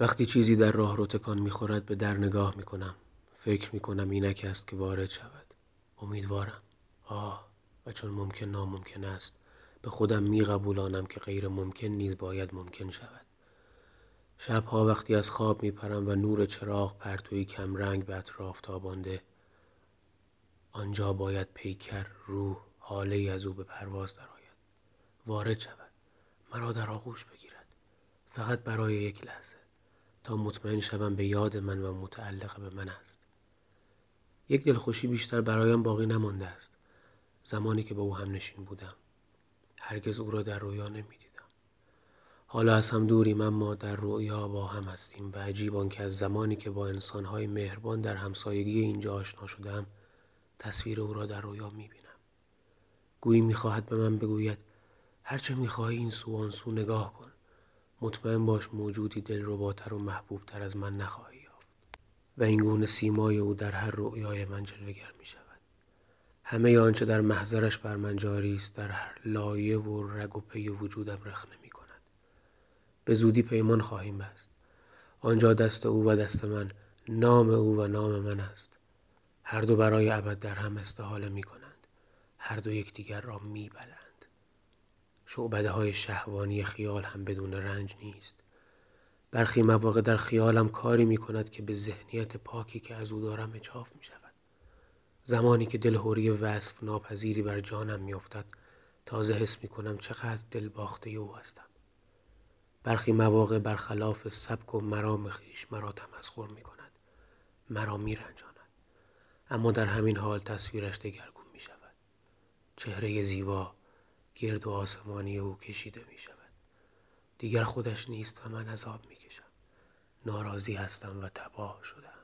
وقتی چیزی در راه رو تکان می‌خورد به در نگاه می‌کنم. فکر می‌کنم اینک است که وارد شود. امیدوارم. آه و چون ممکن ناممکن است به خودم میقبولانم که غیر ممکن نیز باید ممکن شود. شبها وقتی از خواب میپرم و نور چراغ پرتوی رنگ به اطراف تابانده آنجا باید پیکر روح حاله از او به پرواز درآید. وارد شود. مرا در آغوش بگیرد. فقط برای یک لحظه. تا مطمئن شوم به یاد من و متعلق به من است. یک دلخوشی بیشتر برایم باقی نمانده است. زمانی که با او هم نشین بودم. هرگز او را در رویا نمی‌دیدم. حالا از هم دوریم اما در رویا با هم هستیم و عجیب که از زمانی که با انسانهای مهربان در همسایگی اینجا آشنا شدم تصویر او را در رویا می‌بینم. گویی می‌خواهد به من بگوید هرچه می‌خواهی این سو آن سو نگاه کن. مطمئن باش موجودی دلرباتر و محبوبتر از من نخواهی یافت. و این گونه سیمای او در هر رؤیای من جلوگر می شود. همه آنچه در محضرش بر من جاری است در هر لایه و رگ و پی وجودم رخنه می کند. به زودی پیمان خواهیم بست. آنجا دست او و دست من نام او و نام من است. هر دو برای ابد در هم استحاله می کنند. هر دو یکدیگر را می بلند. شعبده های شهوانی خیال هم بدون رنج نیست. برخی مواقع در خیالم کاری می کند که به ذهنیت پاکی که از او دارم اچاف می شود زمانی که دلهوری وصف ناپذیری بر جانم میافتد تازه حس می کنم چقدر دل باخته او هستم. برخی مواقع برخلاف سبک و مرام خیش مرا تمسخر می کند مرا می رنجاند اما در همین حال تصویرش دگرگون می شود چهره زیبا گرد و آسمانی او کشیده می شود. دیگر خودش نیست و من عذاب می کشم. ناراضی هستم و تباه شدم.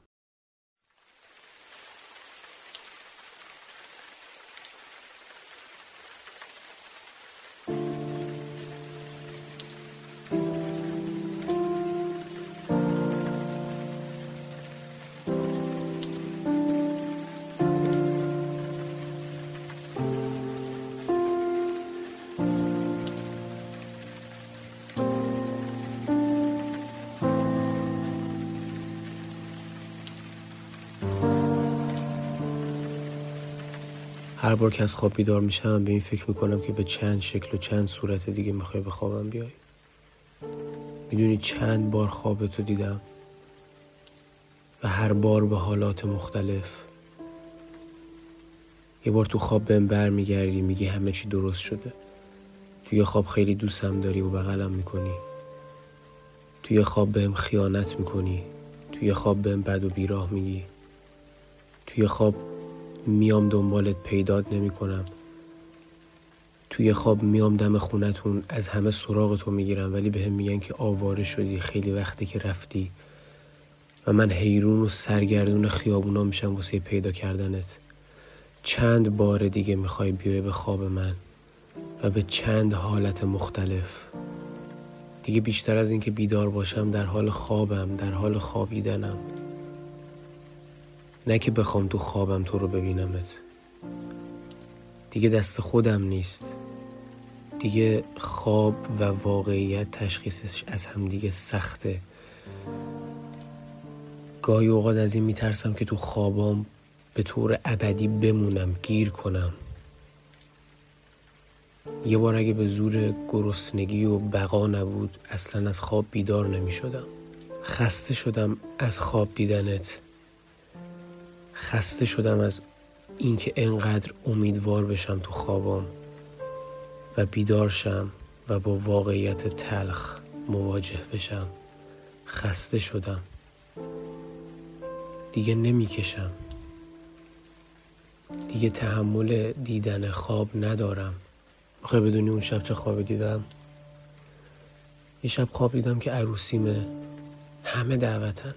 هر بار که از خواب بیدار میشم به این فکر می‌کنم که به چند شکل و چند صورت دیگه می‌خوای به خوابم بیای. می‌دونی چند بار خوابتو دیدم و هر بار به حالات مختلف. یه بار تو خواب بهم بر میگردی میگی همه چی درست شده. توی خواب خیلی دوستم داری و بغلم می‌کنی. توی خواب بهم خیانت می‌کنی. توی خواب بهم بد و بیراه میگی. توی خواب میام دنبالت پیدات نمی کنم توی خواب میام دم خونتون از همه سراغ تو می‌گیرم ولی به هم میگن که آواره شدی خیلی وقتی که رفتی. و من حیرون و سرگردون خیابونا میشم واسه پیدا کردنت. چند بار دیگه می‌خوای بیای به خواب من و به چند حالت مختلف. دیگه بیشتر از اینکه بیدار باشم در حال خوابم در حال خوابیدنم. نه که بخوام تو خوابم تو رو ببینمت. دیگه دست خودم نیست. دیگه خواب و واقعیت تشخیصش از هم دیگه سخته. گاهی اوقات از این میترسم که تو خوابام به طور ابدی بمونم گیر کنم. یه بار اگه به زور گرسنگی و بقا نبود اصلا از خواب بیدار نمی شدم خسته شدم از خواب دیدنت. خسته شدم از اینکه انقدر امیدوار بشم تو خوابم و بیدار شم و با واقعیت تلخ مواجه بشم. خسته شدم. دیگه نمی‌کشم. دیگه تحمل دیدن خواب ندارم. می‌خوای بدونی اون شب چه خواب دیدم؟ یه شب خواب دیدم که عروسیمه. همه دعوتن.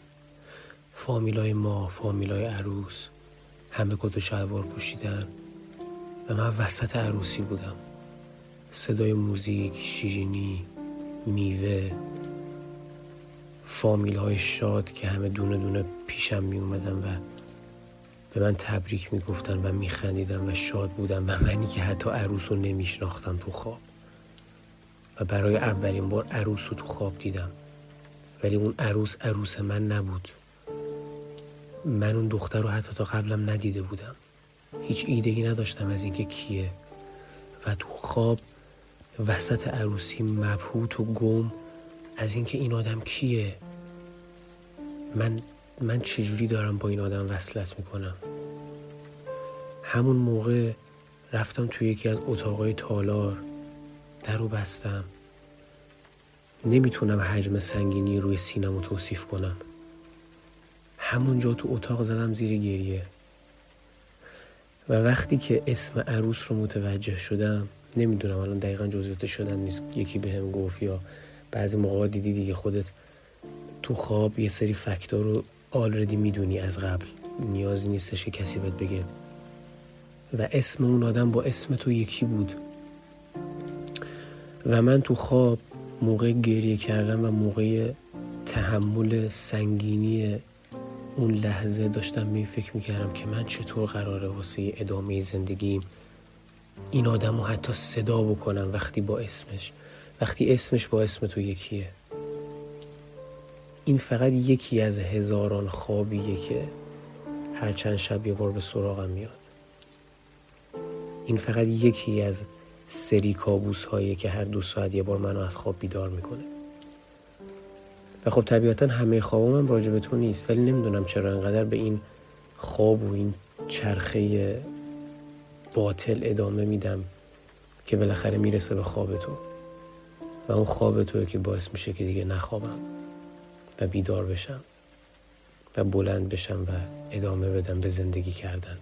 فامیلای ما فامیلای عروس همه کت و شلوار پوشیدن و من وسط عروسی بودم. صدای موزیک شیرینی میوه فامیل های شاد که همه دونه دونه پیشم می اومدن و به من تبریک می‌گفتن و میخندیدن و شاد بودم و منی که حتی عروس رو نمیشناختم تو خواب. و برای اولین بار عروس رو تو خواب دیدم. ولی اون عروس عروس من نبود. من اون دختر رو حتی تا قبلم ندیده بودم. هیچ ایده ای نداشتم از اینکه کیه. و تو خواب وسط عروسی مبهوت و گم از اینکه این آدم کیه. من من چجوری دارم با این آدم وصلت می‌کنم؟ همون موقع رفتم توی یکی از اتاقای تالار. در رو بستم. نمی‌تونم حجم سنگینی روی سینم توصیف کنم. همونجا تو اتاق زدم زیر گریه. و وقتی که اسم عروس رو متوجه شدم نمی‌دونم الان دقیقا جزئیات شدم نیست یکی بهم به گفت یا بعضی موقع دیدی دیگه خودت تو خواب یه سری فکتور رو آلردی می‌دونی از قبل. نیازی نیستش که کسی بهت بگه. و اسم اون آدم با اسم تو یکی بود. و من تو خواب موقع گریه کردم و موقع تحمل سنگینی اون لحظه داشتم می فکر می‌کردم که من چطور قراره واسه ادامه زندگیم این آدم رو حتی صدا بکنم وقتی با اسمش. وقتی اسمش با اسم تو یکیه. این فقط یکی از هزاران خوابیه که هر چند شب یه بار به سراغم میاد. این فقط یکی از سری کابوس هایی که هر دو ساعت یه بار منو از خواب بیدار می‌کنه. خب طبیعتا همه خوابم هم راجع به تو نیست. ولی نمی‌دونم چرا انقدر به این خواب و این چرخه باطل ادامه میدم که بالاخره می‌رسه به خواب تو. و اون خواب توی که باعث میشه که دیگه نخوابم و بیدار بشم و بلند بشم و ادامه بدم به زندگی کردن.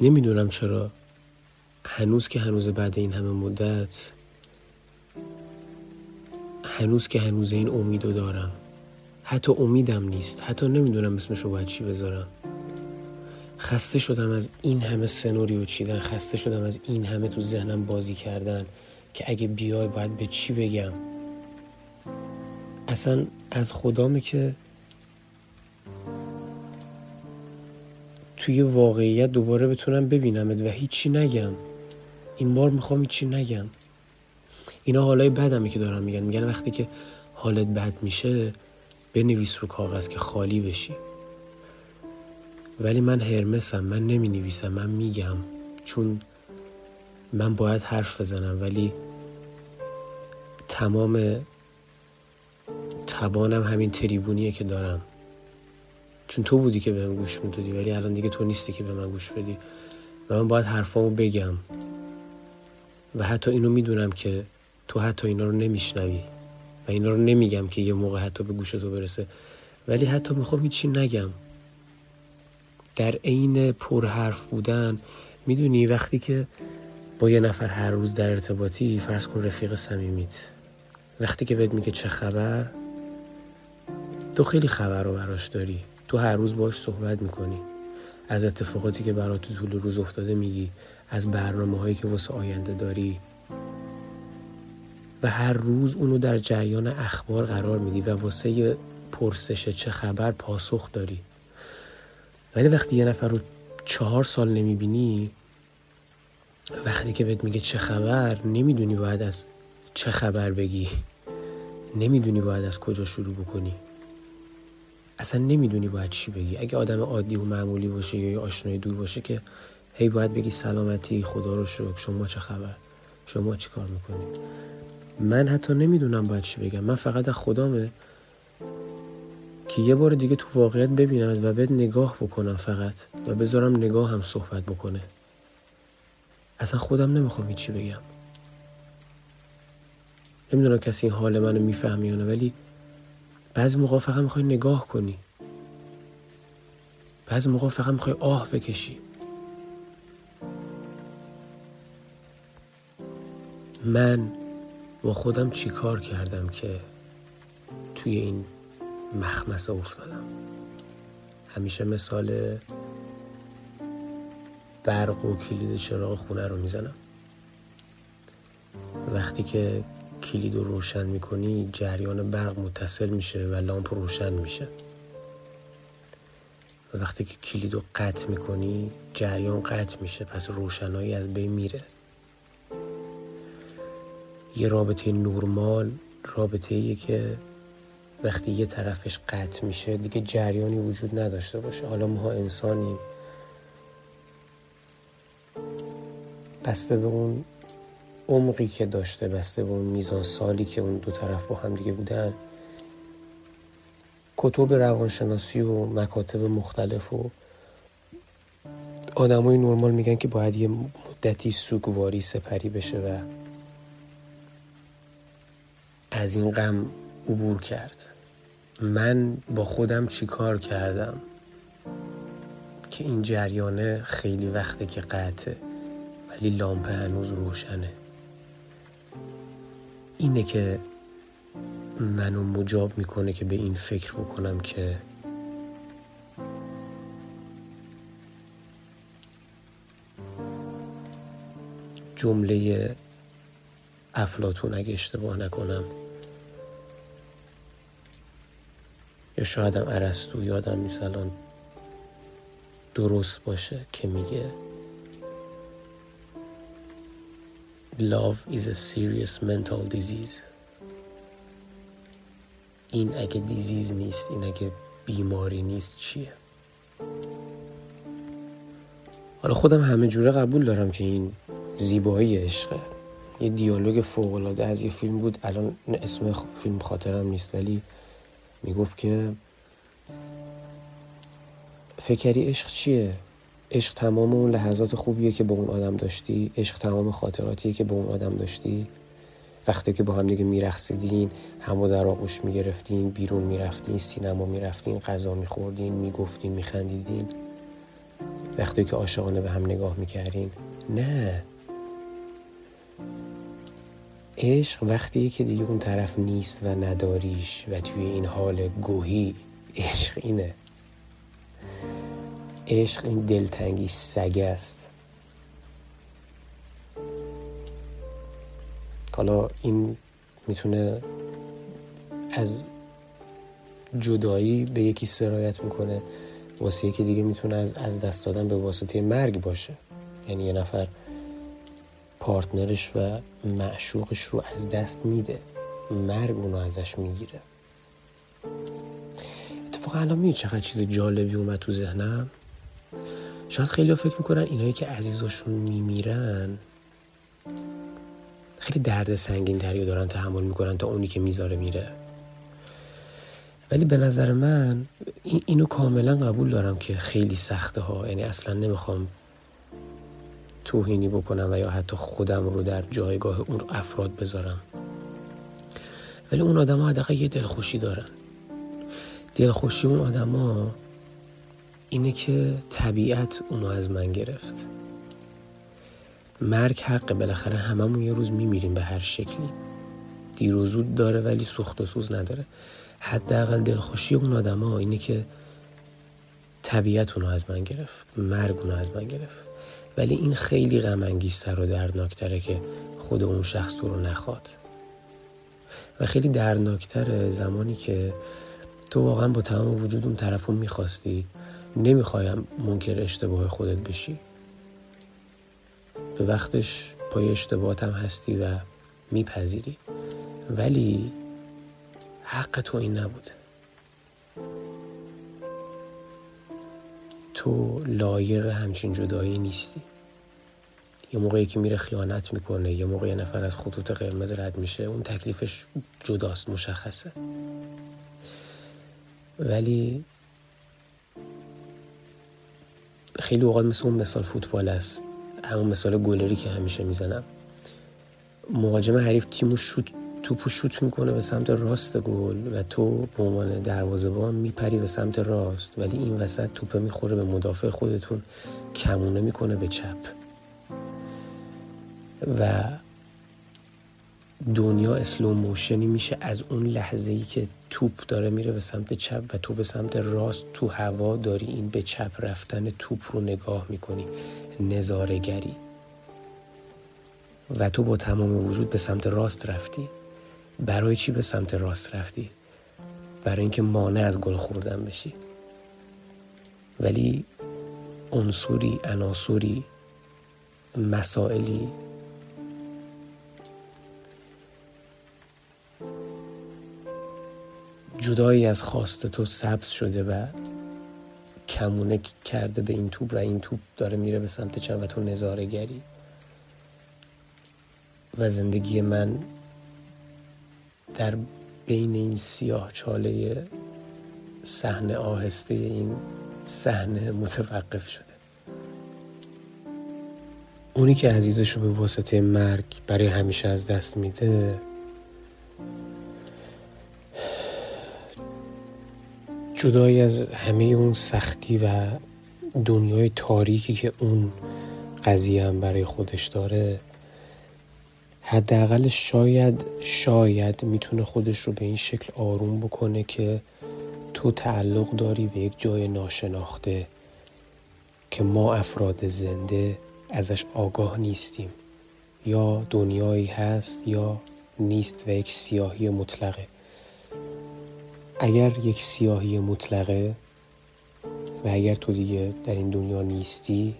نمی‌دونم چرا هنوز که هنوز بعد این همه مدت هنوز که هنوز این امیدو دارم. حتی امیدم نیست. حتی نمی‌دونم اسمش رو باید چی بذارم. خسته شدم از این همه سنوریو چیدن. خسته شدم از این همه تو ذهنم بازی کردن که اگه بیای باید به چی بگم. اصلا از خدامه که توی واقعیت دوباره بتونم ببینمت و هیچی نگم. این بار می‌خوام هیچی نگم. اینا حالای بدمه که دارم میگن. میگن وقتی که حالت بد میشه بنویس رو کاغذ که خالی بشی. ولی من هرمسم من نمی نویسم من میگم. چون من باید حرف بزنم ولی تمام توانم همین تریبونیه که دارم. چون تو بودی که بهم گوش می‌دادی ولی الان دیگه تو نیستی که به من گوش بدی. و من باید حرفامو بگم. و حتی اینو می‌دونم که تو حتی اینا رو نمیشنوی و اینا رو نمیگم که یه موقع حتی به گوش تو برسه. ولی حتی می‌خوام هیچی نگم. در عین پر حرف بودن می‌دونی وقتی که با یه نفر هر روز در ارتباطی فرض کن رفیق صمیمیت. وقتی که بهت میگه چه خبر تو خیلی خبر رو براش داری. تو هر روز باش صحبت می‌کنی. از اتفاقاتی که برات تو طول روز افتاده میگی. از برنامه هایی که واسه آینده داری. و هر روز اونو در جریان اخبار قرار میدی و واسه پرسش چه خبر پاسخ داری. ولی وقتی یه نفر رو چهار سال نمی‌بینی وقتی که بهت میگه چه خبر نمی‌دونی باید از چه خبر بگی. نمی‌دونی باید از کجا شروع بکنی. اصلا نمی‌دونی باید چی بگی. اگه آدم عادی و معمولی باشه یا یه آشنای دور باشه که هی باید بگی سلامتی خدا رو شکر شما چه خبر؟ شما چی کار می‌کنید؟ من حتی نمی‌دونم باید چی بگم. من فقط از خدامه که یه بار دیگه تو واقعیت ببینم و بهت نگاه بکنم فقط و بذارم نگاه هم صحبت بکنه. اصلا خودم نمی‌خوام هیچی بگم. نمی‌دونم کسی این حال منو می‌فهمی یا نه ولی بعضی موقع فقط می‌خوای نگاه کنی. بعضی موقع فقط می‌خوای آه بکشی. من با خودم چی کار کردم که توی این مخمسه افتادم؟ همیشه مثال برق و کلید چراغ خونه رو می‌زنم. وقتی که کلید رو روشن می‌کنی جریان برق متصل میشه و لامپ روشن میشه. و وقتی که کلید رو قطع می‌کنی جریان قطع میشه پس روشنایی از بین میره. یه رابطه نورمال رابطه ایه که وقتی یه طرفش قطع میشه دیگه جریانی وجود نداشته باشه. حالا ما انسانیم. بسته به اون عمقی که داشته بسته به اون میزان سالی که اون دو طرف با هم دیگه بودن کتب روانشناسی و مکاتب مختلف و آدمای نرمال میگن که باید یه مدتی سوگواری سپری بشه و از این غم عبور کرد. من با خودم چیکار کردم؟ که این جریانه خیلی وقته که قطعه ولی لامپه هنوز روشنه. اینه که منو مجاب می‌کنه که به این فکر بکنم که جمله افلاتون اگه اشتباه نکنم یا شایدم عرستو یادم نیست الان درست باشه که میگه Love is a serious mental disease. این اگه دیزیز نیست این اگه بیماری نیست چیه؟ حالا خودم همه جوره قبول دارم که این زیبایی عشقه. یه دیالوگ فوقالعاده از یه فیلم بود الان اسم فیلم خاطرم نیست ولی می‌گفت که فکری عشق چیه؟ عشق تمام اون لحظات خوبیه که با اون آدم داشتی. عشق تمام خاطراتیه که با اون آدم داشتی. وقتی که با هم دیگه میرخصیدین همو در آغوش می‌گرفتین بیرون می‌رفتین سینما می‌رفتین غذا میخوردین می‌گفتین میخندیدین. وقتی که عاشقانه به هم نگاه می‌کردین نه. عشق وقتیه که دیگه اون طرف نیست و نداریش و توی این حال گوهی عشق اینه. عشق این دلتنگی سگ است. حالا این می‌تونه از جدایی به یکی سرایت می‌کنه واسه یکی دیگه می‌تونه از از دست دادن به واسطه مرگ باشه. یعنی یه نفر پارتنرش و معشوقش رو از دست میده. مرگ اونو ازش می‌گیره. اتفاقا الان می‌دونی چقدر چیز جالبی اومد تو ذهنم؟ شاید خیلی فکر می‌کنن اینایی که عزیزاشون میمیرن خیلی درد سنگین تری دارن تحمل می‌کنن تا اونی که می‌ذاره میره. ولی به نظر من اینو کاملا قبول دارم که خیلی سخته ها یعنی اصلا نمی‌خوام توهینی بکنم و یا حتی خودم رو در جایگاه اون افراد بذارم. ولی اون آدم ها حداقل یه دلخوشی دارن. دلخوشی اون آدما اینه که طبیعت اونو از من گرفت. مرگ حق بالاخره هممون یه روز میمیریم به هر شکلی. دیر و زود داره ولی سوخت و سوز نداره. حداقل دلخوشی اون آدما اینه که طبیعت اونو از من گرفت. مرگ اونو از من گرفت. ولی این خیلی غم و دردناکتره که خود اون شخص تو رو نخواد. و خیلی دردناکتره زمانی که تو واقعا با تمام وجود اون طرف رو می‌خواستی نمی‌خوایم منکر اشتباه خودت بشی. به وقتش پای اشتباهات هم هستی و میپذیری. ولی حق تو این نبوده. تو لایق همچین جدایی نیستی. یه موقعی که میره خیانت می‌کنه یه موقع نفر از خطوط قرمز رد میشه اون تکلیفش جداست مشخصه. ولی خیلی اوقات مثل اون مثال فوتبال است. همون مثال گلری که همیشه می‌زنم. مهاجم حریف تیمو شوت توپو شوت می‌کنه به سمت راست گل و تو به عنوان دروازه‌بان میپری به سمت راست. ولی این وسط توپه می‌خوره به مدافع خودتون کمونه می‌کنه به چپ. و دنیا اسلو موشنی میشه از اون لحظه ای که توپ داره میره به سمت چپ و تو به سمت راست تو هوا داری این به چپ رفتن توپ رو نگاه می‌کنی. نظارگری و تو با تمام وجود به سمت راست رفتی. برای چی به سمت راست رفتی؟ برای اینکه مانع از گل خوردن بشی. ولی عنصری عناصری مسائلی جدایی از خواست تو سبز شده و کمونه کرده به این توپ و این توپ داره میره به سمت چند و تو نظارگری. و زندگی من در بین این سیاه چاله صحنه آهسته این صحنه متوقف شده. اونی که عزیزش رو به واسطه مرگ برای همیشه از دست میده جدایی از همه اون سختی و دنیای تاریکی که اون قضیه هم برای خودش داره حداقل شاید شاید می‌تونه خودش رو به این شکل آروم بکنه که تو تعلق داری به یک جای ناشناخته که ما افراد زنده ازش آگاه نیستیم. یا دنیایی هست یا نیست و یک سیاهی مطلقه. اگر یک سیاهی مطلقه و اگر تو دیگه در این دنیا نیستی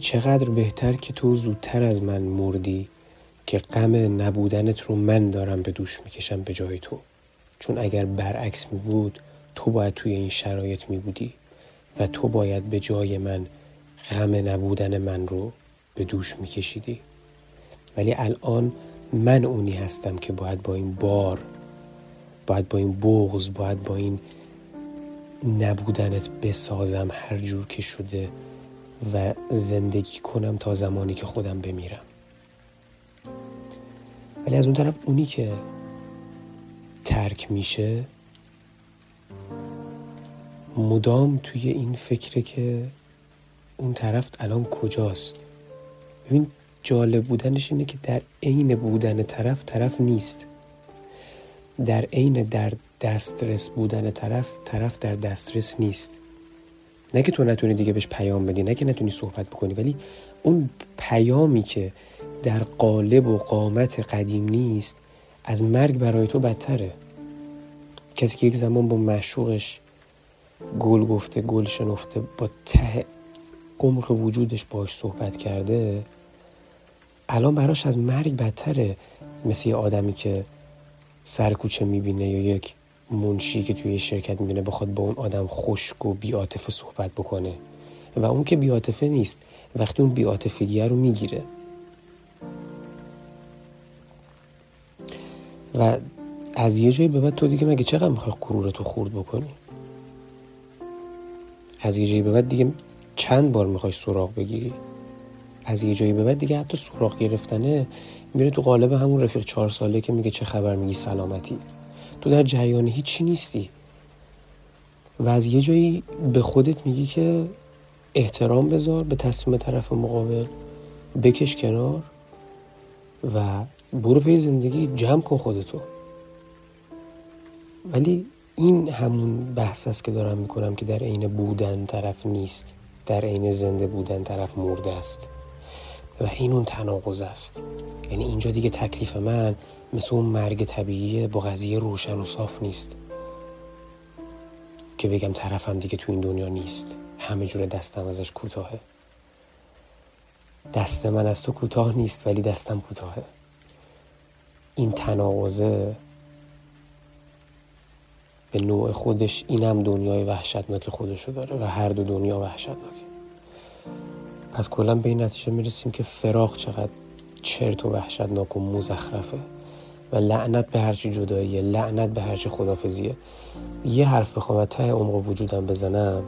چقدر بهتر که تو زودتر از من مردی که غم نبودنت رو من دارم به دوش می‌کشم به جای تو. چون اگر برعکس می بود تو باید توی این شرایط می بودی و تو باید به جای من غم نبودن من رو به دوش می کشیدی ولی الان من اونی هستم که باید با این بار باید با این بغز باید با این نبودنت بسازم هر جور که شده. و زندگی کنم تا زمانی که خودم بمیرم. ولی از اون طرف اونی که ترک میشه مدام توی این فکره که اون طرف الان کجاست. ببین جالب بودنش اینه که در عین بودن طرف طرف نیست. در عین در دسترس بودن طرف طرف در دسترس نیست. نه که تو نتونی دیگه بهش پیام بدی نه که نتونی صحبت بکنی ولی اون پیامی که در قالب و قامت قدیم نیست از مرگ برای تو بدتره. کسی که یک زمان با مشوقش گل گفته گل شنفته با ته عمق وجودش باش صحبت کرده الان براش از مرگ بدتره. مثل یه آدمی که سر کوچه می‌بینه یا یک منشی که توی شرکت می‌بینه بخواد با اون آدم خشک و بیاتفه صحبت بکنه. و اون که بیاتفه نیست وقتی اون بیاتفگیه رو می‌گیره. و از یه جایی به بعد تو دیگه مگه چقدر می‌خوای غرورتو خورد بکنی؟ از یه جایی به بعد دیگه چند بار می‌خوای سراغ بگیری؟ از یه جایی به بعد دیگه حتی سراغ گرفتنه میره تو قالب همون رفیق چهار ساله که میگه چه خبر میگی سلامتی. تو در جریان هیچی نیستی. و از یه جایی به خودت میگی که احترام بذار به تصمیم طرف مقابل بکش کنار و برو پی زندگی جمع کن خودتو. ولی این همون بحث است که دارم می‌کنم که در عین بودن طرف نیست در عین زنده بودن طرف مرده است. و این اون تناقض است. یعنی اینجا دیگه تکلیف من مثل اون مرگ طبیعی با قضیه روشن و صاف نیست. که بگم طرفم دیگه تو این دنیا نیست. همه جور دستم ازش کوتاهه. دست من از تو کوتاه نیست ولی دستم کوتاهه. این تناقضه به نوع خودش اینم دنیای وحشتناک خودشو داره و هر دو دنیا وحشتناکه. پس کلا به این نتیجه می‌رسیم که فراغ چقدر چرت و وحشتناک و مزخرفه. لعنت به هرچی جداییه لعنت به هرچی خدافزیه یه حرف بخوام ته عمق وجودم بزنم.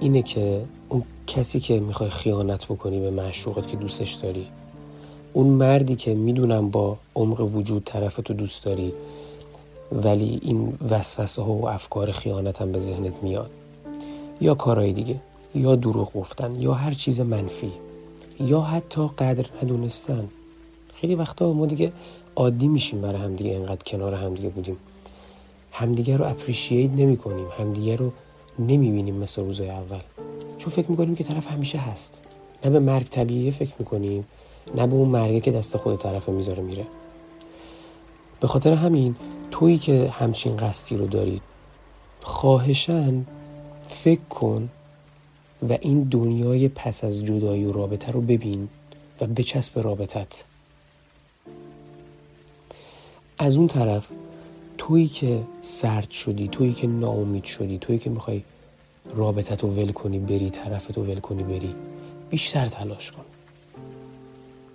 اینه که اون کسی که می‌خوای خیانت بکنی به معشوقت که دوستش داری اون مردی که می‌دونم با عمق وجود طرف تو دوست داری ولی این وسوسه ها و افکار خیانت هم به ذهنت میاد. یا کارهای دیگه یا دروغ گفتن یا هر چیز منفی یا حتی قدر ندونستن. خیلی وقتا ما دیگه عادی میشیم برای همدیگه انقدر کنار همدیگه بودیم. همدیگه رو اپریشیت نمی کنیم همدیگه رو نمی بینیم مثل روزای اول. چون فکر می‌کنیم که طرف همیشه هست. نه به مرگ طبیعیه فکر می‌کنیم نه به اون مرگه که دست خود طرف می‌ذاره میره. به خاطر همین تویی که همچین قصدی رو دارید خواهشن فکر کن و این دنیای پس از جدایی و رابطه رو ببین و بچسب رابطت. از اون طرف تویی که سرد شدی تویی که ناامید شدی تویی که می‌خوای رابطت رو ول کنی بری طرفت رو ول کنی بری بیشتر تلاش کن.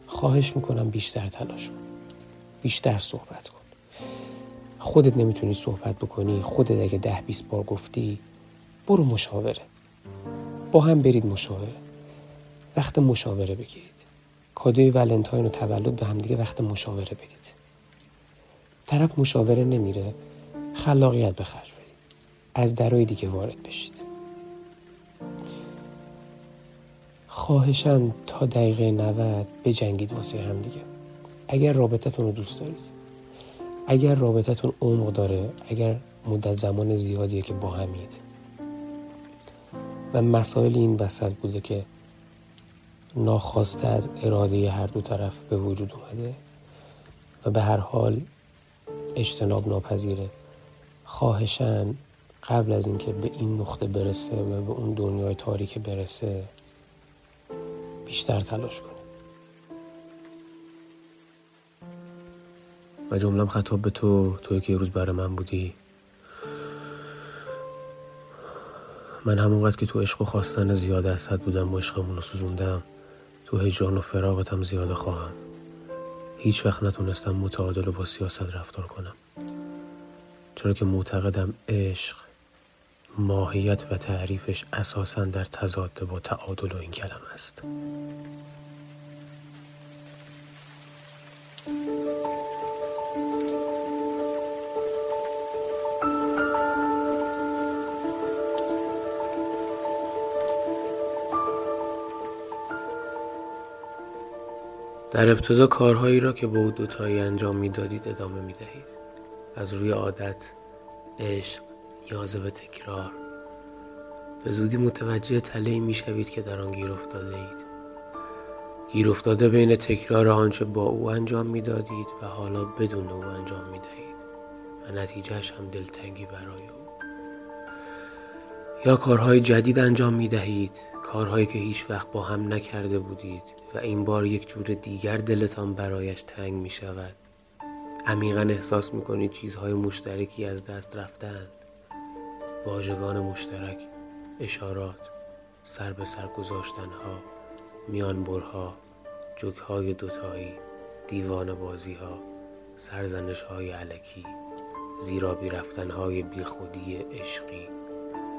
خواهش می‌کنم بیشتر تلاش کن. بیشتر صحبت کن. خودت نمی‌تونی صحبت بکنی خودت اگه ده بیست بار گفتی برو مشاوره. با هم برید مشاوره. وقت مشاوره بگیرید. کادوی ولنتاین و تولد به همدیگه وقت مشاوره بدید. طرف مشاوره نمیره خلاقیت به خرج بدید. از درای دیگه وارد بشید. خواهشن تا دقیقه 90 بجنگید واسه هم دیگه. اگر رابطتون رو دوست دارید اگر رابطتون عمق داره اگر مدت زمان زیادیه که با همید. و مسائل این وسط بوده که ناخواسته از اراده هر دو طرف به وجود اومده و به هر حال اجتناب ناپذیره. خواهشن قبل از اینکه به این نقطه برسه و به اون دنیای تاریک برسه بیشتر تلاش کنه و جملم خطاب به تو توی که روز برای من بودی. من همونقدر که تو عشق و خواستن زیاده از حد بودم و عشقمون رو سوزوندم تو هجران و فراغتم زیاده خواهم. هیچ وقت نتونستم متعادل و با سیاست رفتار کنم. چرا که معتقدم عشق ماهیت و تعریفش اساسا در تضاد با تعادل و این کلم است. در ابتدا کارهایی را که با او دوتایی انجام می‌دادید ادامه می دهید. از روی عادت، عشق، نیاز به تکرار به زودی متوجه تله می شوید که در آن گیر افتاده اید. گیر افتاده بین تکرار آنچه با او انجام می دادید و حالا بدون او انجام می دهید و نتیجهش هم دلتنگی برای او. یا کارهای جدید انجام می دهید کارهایی که هیچ وقت با هم نکرده بودید و این بار یک جور دیگر دلتان برایش تنگ می شود عمیقا احساس می کنید چیزهای مشترکی از دست رفتند واژگان مشترک اشارات سر به سر گذاشتنها میانبرها جوکهای دوتایی دیوان بازی ها سرزنش های علکی زیرابی رفتنهای بیخودی عشقی.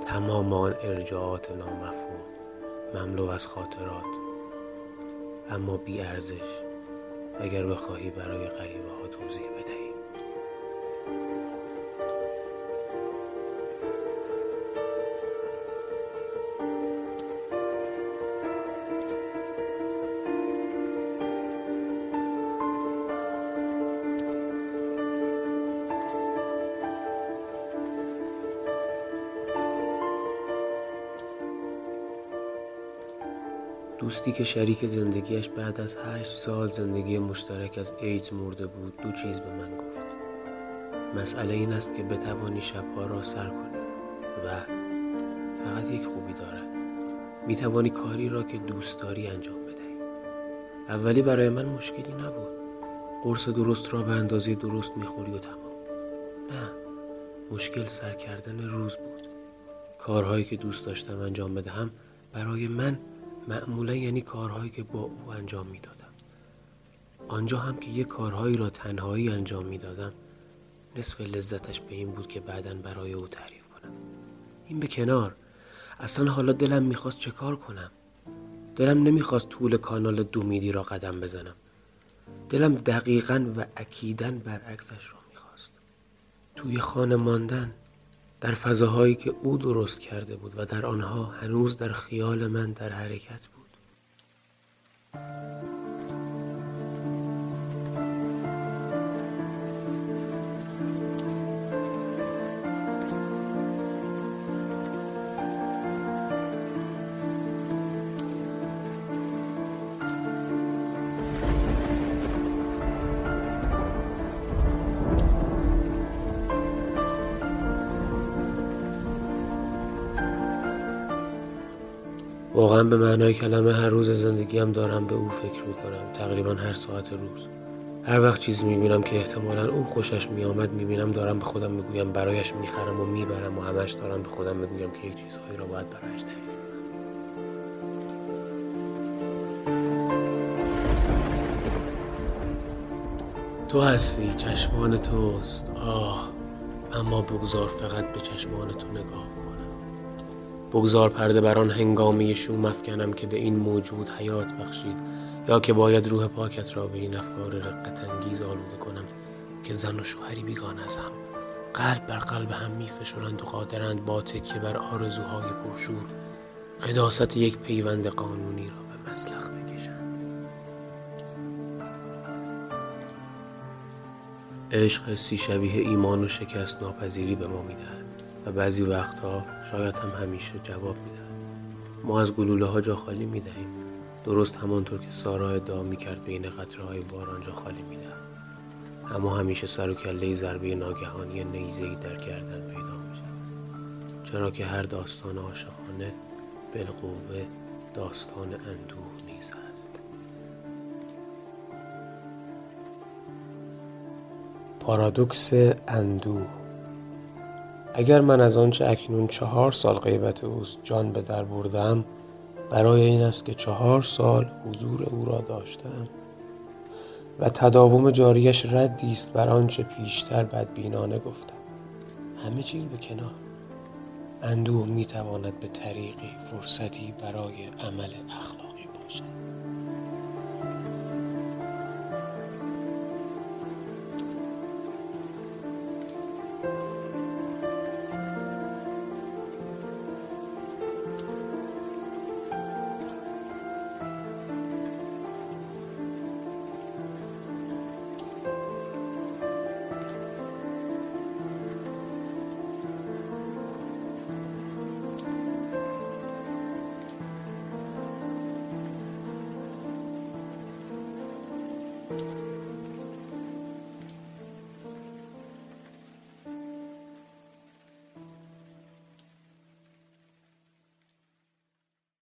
تمام آن ارجاعات نامفهوم مملو از خاطرات اما بی ارزش اگر بخواهی برای غریبه ها توضیح بدهی. دوستی که شریک زندگیش بعد از هشت سال زندگی مشترک از ایدز مرده بود دو چیز به من گفت. مسئله این است که بتوانی شبها را سر کنی و فقط یک خوبی دارد. می توانی کاری را که دوست داری انجام بدهی. اولی برای من مشکلی نبود. قرص درست را به اندازه درست می‌خوری و تمام. نه مشکل سر کردن روز بود. کارهایی که دوست داشتم انجام بدهم برای من معمولا یعنی کارهایی که با او انجام می‌دادم. آنجا هم که یه کارهایی را تنهایی انجام می‌دادم نصف لذتش به این بود که بعدا برای او تعریف کنم. این به کنار. اصلا حالا دلم می‌خواست چه کار کنم؟ دلم نمی‌خواست طول کانال دومیدی را قدم بزنم. دلم دقیقا و اکیدا برعکسش را می‌خواست. توی خانه ماندن در فضاهایی که او درست کرده بود و در آنها هنوز در خیال من در حرکت بود. واقعا به معنای کلمه هر روز زندگیم دارم به او فکر می‌کنم. تقریبا هر ساعت روز. هر وقت چیزی می‌بینم که احتمالا اون خوشش میآمد می‌بینم دارم به خودم می‌گویم برایش می‌خرم و می‌برم و همش دارم به خودم می‌گویم که یک چیزهایی را باید برایش تعریف تو هستی چشمان توست. آه اما بگذار فقط به چشمان تو نگاه بگذار پرده بران هنگامی شوم افکنم که به این موجود حیات بخشید یا که باید روح پاکت را به این افکار رقت انگیز آلوده کنم که زن و شوهری بیگان از هم. قلب بر قلب هم میفشرند و قادرند با تکیه بر آرزوهای پرشور. قداست یک پیوند قانونی را به مسلخ بکشند. عشق حسی شبیه ایمان و شکست ناپذیری به ما می‌دهد. بعضی وقتها شاید هم همیشه جواب می‌دهد. ما از گلوله ها جا خالی می‌دهیم. درست همانطور که سارا ادعا می‌کرد بین قطره های باران جا خالی می‌دهد. اما همیشه سر و کله ضربه ناگهانی نیزهای در گردن پیدا می‌شود. چرا که هر داستان عاشقانه بالقوه داستان اندوه نیز است پارادوکس اندوه اگر من از آنچه اکنون چهار سال غیبت اوست جان به در بردم برای این است که چهار سال حضور او را داشتم. و تداوم جاریش ردی است بر آنچه پیشتر بدبینانه گفتم. همه چیز به کنار. اندوه می تواند به طریقی فرصتی برای عمل اخلاقی باشد.